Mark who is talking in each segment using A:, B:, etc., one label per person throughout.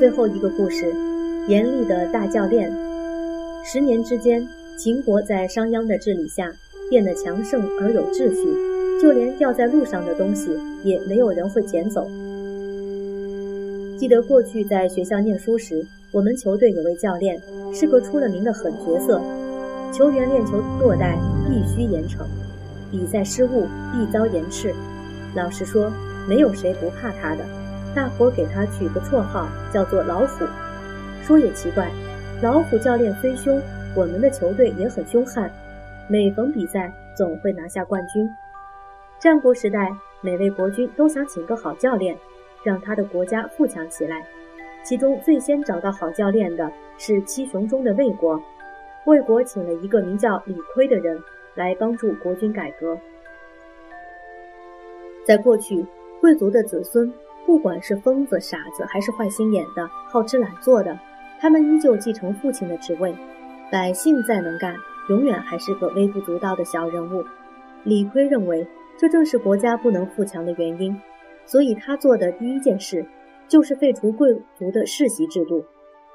A: 最后一个故事，严厉的大教练。十年之间，秦国在商鞅的治理下变得强盛而有秩序，就连掉在路上的东西也没有人会捡走。记得过去在学校念书时，我们球队有位教练是个出了名的狠角色，球员练球落袋必须严惩，比赛失误必遭严斥。老实说，没有谁不怕他的。大伙给他取个绰号，叫做“老虎”。说也奇怪，老虎教练虽凶，我们的球队也很凶悍，每逢比赛总会拿下冠军。战国时代，每位国君都想请个好教练，让他的国家富强起来。其中最先找到好教练的是七雄中的魏国。魏国请了一个名叫李悝的人来帮助国君改革。在过去，贵族的子孙。不管是疯子、傻子，还是坏心眼的、好吃懒做的，他们依旧继承父亲的职位。百姓再能干，永远还是个微不足道的小人物。李悝认为，这正是国家不能富强的原因，所以他做的第一件事，就是废除贵族的世袭制度。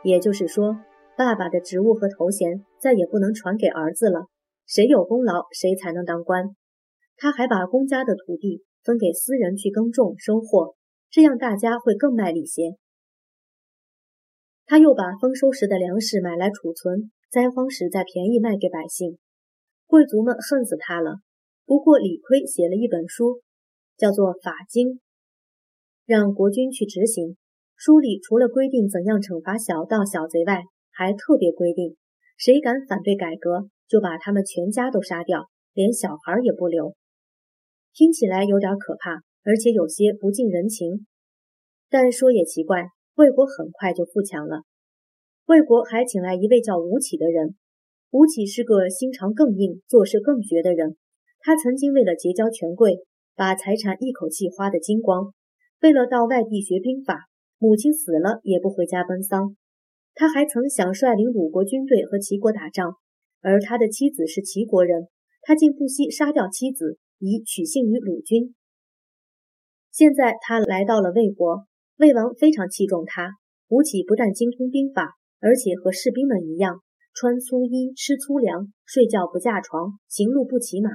A: 也就是说，爸爸的职务和头衔再也不能传给儿子了，谁有功劳，谁才能当官。他还把公家的土地分给私人去耕种收获。这样大家会更卖力些。他又把丰收时的粮食买来储存，灾荒时再便宜卖给百姓。贵族们恨死他了。不过李悝写了一本书，叫做《法经》，让国君去执行。书里除了规定怎样惩罚小盗小贼外，还特别规定，谁敢反对改革，就把他们全家都杀掉，连小孩也不留。听起来有点可怕。而且有些不近人情，但说也奇怪，魏国很快就富强了。魏国还请来一位叫吴起的人，吴起是个心肠更硬、做事更绝的人。他曾经为了结交权贵，把财产一口气花得精光；为了到外地学兵法，母亲死了也不回家奔丧。他还曾想率领鲁国军队和齐国打仗，而他的妻子是齐国人，他竟不惜杀掉妻子，以取信于鲁军。现在他来到了魏国，魏王非常器重他。吴起不但精通兵法，而且和士兵们一样，穿粗衣，吃粗粮，睡觉不架床，行路不骑马，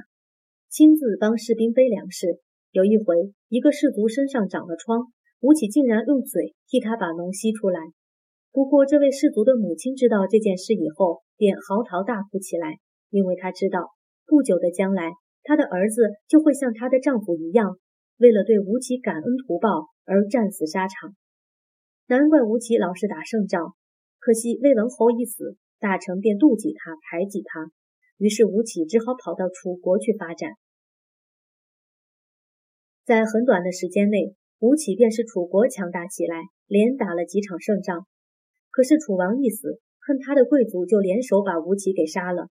A: 亲自帮士兵背粮食。有一回，一个士卒身上长了疮，吴起竟然用嘴替他把脓吸出来。不过，这位士卒的母亲知道这件事以后，便嚎啕大哭起来，因为她知道不久的将来，她的儿子就会像她的丈夫一样。为了对吴起感恩图报而战死沙场，难怪吴起老是打胜仗。可惜魏文侯一死，大臣便妒忌他，排挤他，于是吴起只好跑到楚国去发展。在很短的时间内，吴起便使楚国强大起来，连打了几场胜仗。可是楚王一死，恨他的贵族就联手把吴起给杀了，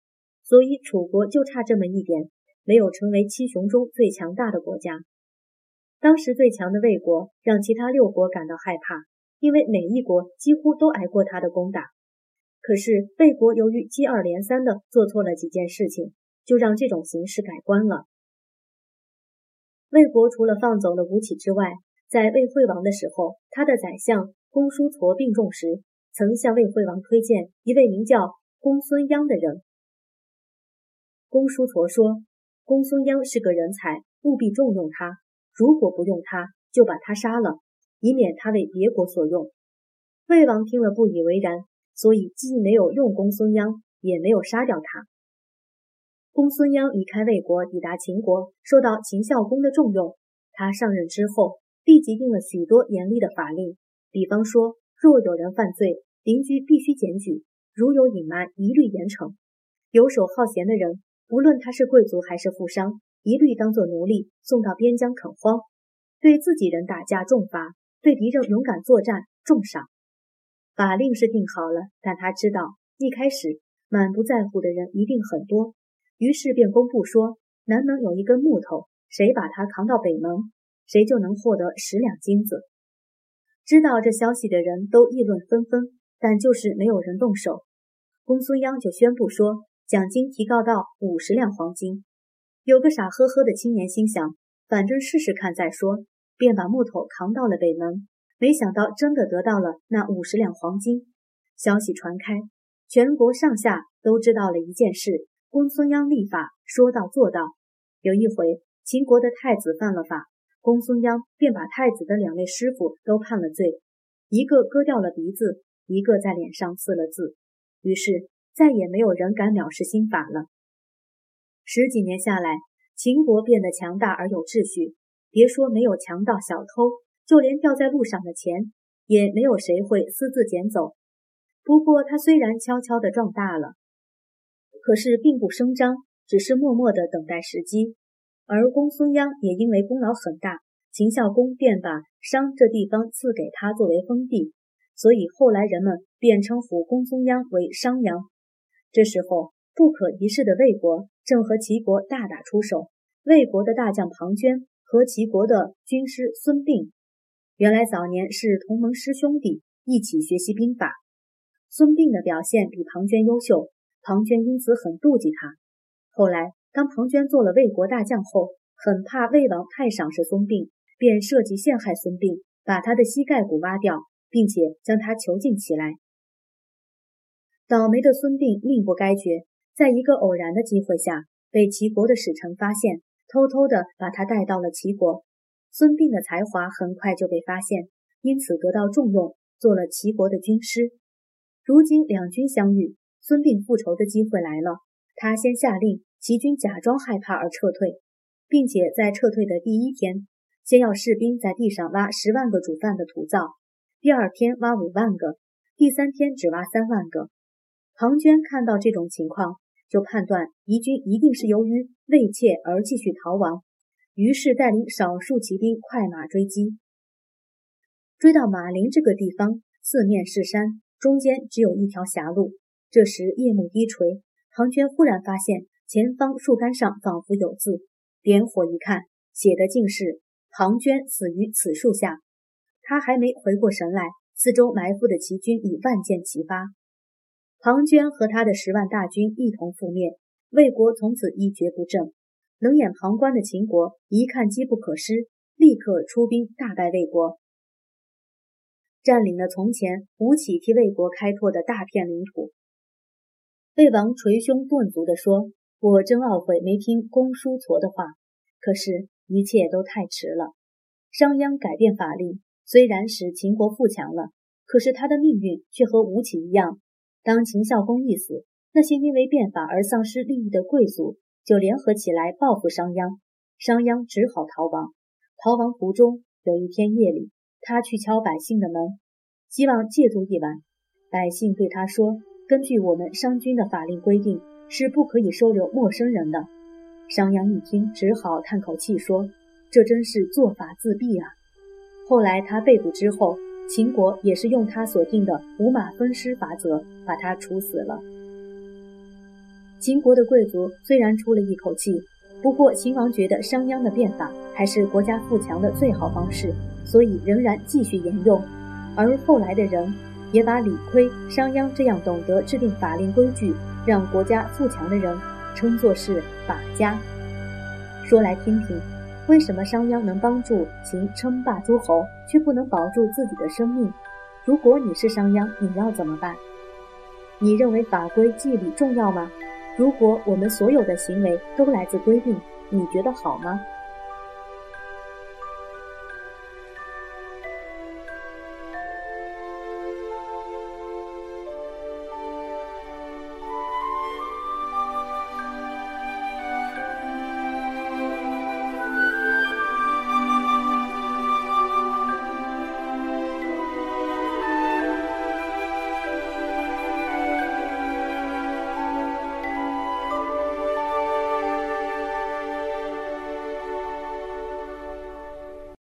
A: 所以楚国就差这么一点，没有成为七雄中最强大的国家。当时最强的魏国让其他六国感到害怕，因为每一国几乎都挨过他的攻打。可是魏国由于接二连三的做错了几件事情，就让这种形势改观了。魏国除了放走了吴起之外，在魏惠王的时候，他的宰相公叔痤病重时，曾向魏惠王推荐一位名叫公孙鞅的人。公叔痤说：“公孙鞅是个人才，务必重用他。”如果不用他，就把他杀了，以免他为别国所用。魏王听了不以为然，所以既没有用公孙鞅，也没有杀掉他。公孙鞅离开魏国，抵达秦国，受到秦孝公的重用。他上任之后，立即定了许多严厉的法令，比方说，若有人犯罪，邻居必须检举；如有隐瞒，一律严惩。游手好闲的人，无论他是贵族还是富商。一律当作奴隶送到边疆垦荒，对自己人打架重罚，对敌人勇敢作战重赏。法令是定好了，但他知道一开始满不在乎的人一定很多，于是便公布说：南门有一根木头，谁把它扛到北门，谁就能获得十两金子。知道这消息的人都议论纷纷，但就是没有人动手。公孙鞅就宣布说，奖金提高到五十两黄金。有个傻呵呵的青年心想，反正试试看再说，便把木头扛到了北门。没想到真的得到了那五十两黄金。消息传开，全国上下都知道了一件事：公孙鞅立法说到做到。有一回，秦国的太子犯了法，公孙鞅便把太子的两位师傅都判了罪，一个割掉了鼻子，一个在脸上刺了字。于是再也没有人敢藐视新法了。十几年下来，秦国变得强大而有秩序。别说没有强盗小偷，就连掉在路上的钱，也没有谁会私自捡走。不过，他虽然悄悄地壮大了，可是并不声张，只是默默地等待时机。而公孙鞅也因为功劳很大，秦孝公便把商这地方赐给他作为封地，所以后来人们便称呼公孙鞅为商鞅。这时候，不可一世的魏国正和齐国大打出手，魏国的大将庞涓。和齐国的军师孙膑，原来早年是同盟师兄弟，一起学习兵法。孙膑的表现比庞涓优秀，庞涓因此很妒忌他。后来，当庞涓做了魏国大将后，很怕魏王太赏识孙膑，便设计陷害孙膑，把他的膝盖骨挖掉，并且将他囚禁起来。倒霉的孙膑命不该绝，在一个偶然的机会下，被齐国的使臣发现。偷偷的把他带到了齐国，孙膑的才华很快就被发现，因此得到重用，做了齐国的军师。如今两军相遇，孙膑复仇的机会来了。他先下令齐军假装害怕而撤退，并且在撤退的第一天，先要士兵在地上挖十万个煮饭的土灶，第二天挖五万个，第三天只挖三万个。庞涓看到这种情况。就判断敌军一定是由于畏怯而继续逃亡，于是带领少数骑兵快马追击。追到马陵这个地方，四面是山，中间只有一条狭路。这时夜幕低垂，庞涓忽然发现前方树干上仿佛有字，点火一看，写的竟是“庞涓死于此树下”。他还没回过神来，四周埋伏的齐军已万箭齐发。庞涓和他的十万大军一同覆灭，魏国从此一蹶不振。冷眼旁观的秦国一看机不可失，立刻出兵大败魏国，占领了从前吴起替魏国开拓的大片领土。魏王捶胸顿足地说：“我真懊悔没听公叔痤的话，可是，一切都太迟了。商鞅改变法令，虽然使秦国富强了，可是他的命运却和吴起一样。”当秦孝公一死，那些因为变法而丧失利益的贵族就联合起来报复商鞅，商鞅只好逃亡。逃亡途中，有一天夜里，他去敲百姓的门，希望借住一晚。百姓对他说：“根据我们商君的法令规定，是不可以收留陌生人的。”商鞅一听，只好叹口气说：“这真是做法自毙啊！”后来他被捕之后。秦国也是用他所定的五马分尸法则把他处死了。秦国的贵族虽然出了一口气，不过秦王觉得商鞅的变法还是国家富强的最好方式，所以仍然继续沿用。而后来的人也把李悝、商鞅这样懂得制定法令规矩、让国家富强的人称作是法家。说来听听。为什么商鞅能帮助秦称霸诸侯，却不能保住自己的生命？如果你是商鞅，你要怎么办？你认为法规纪律重要吗？如果我们所有的行为都来自规定，你觉得好吗？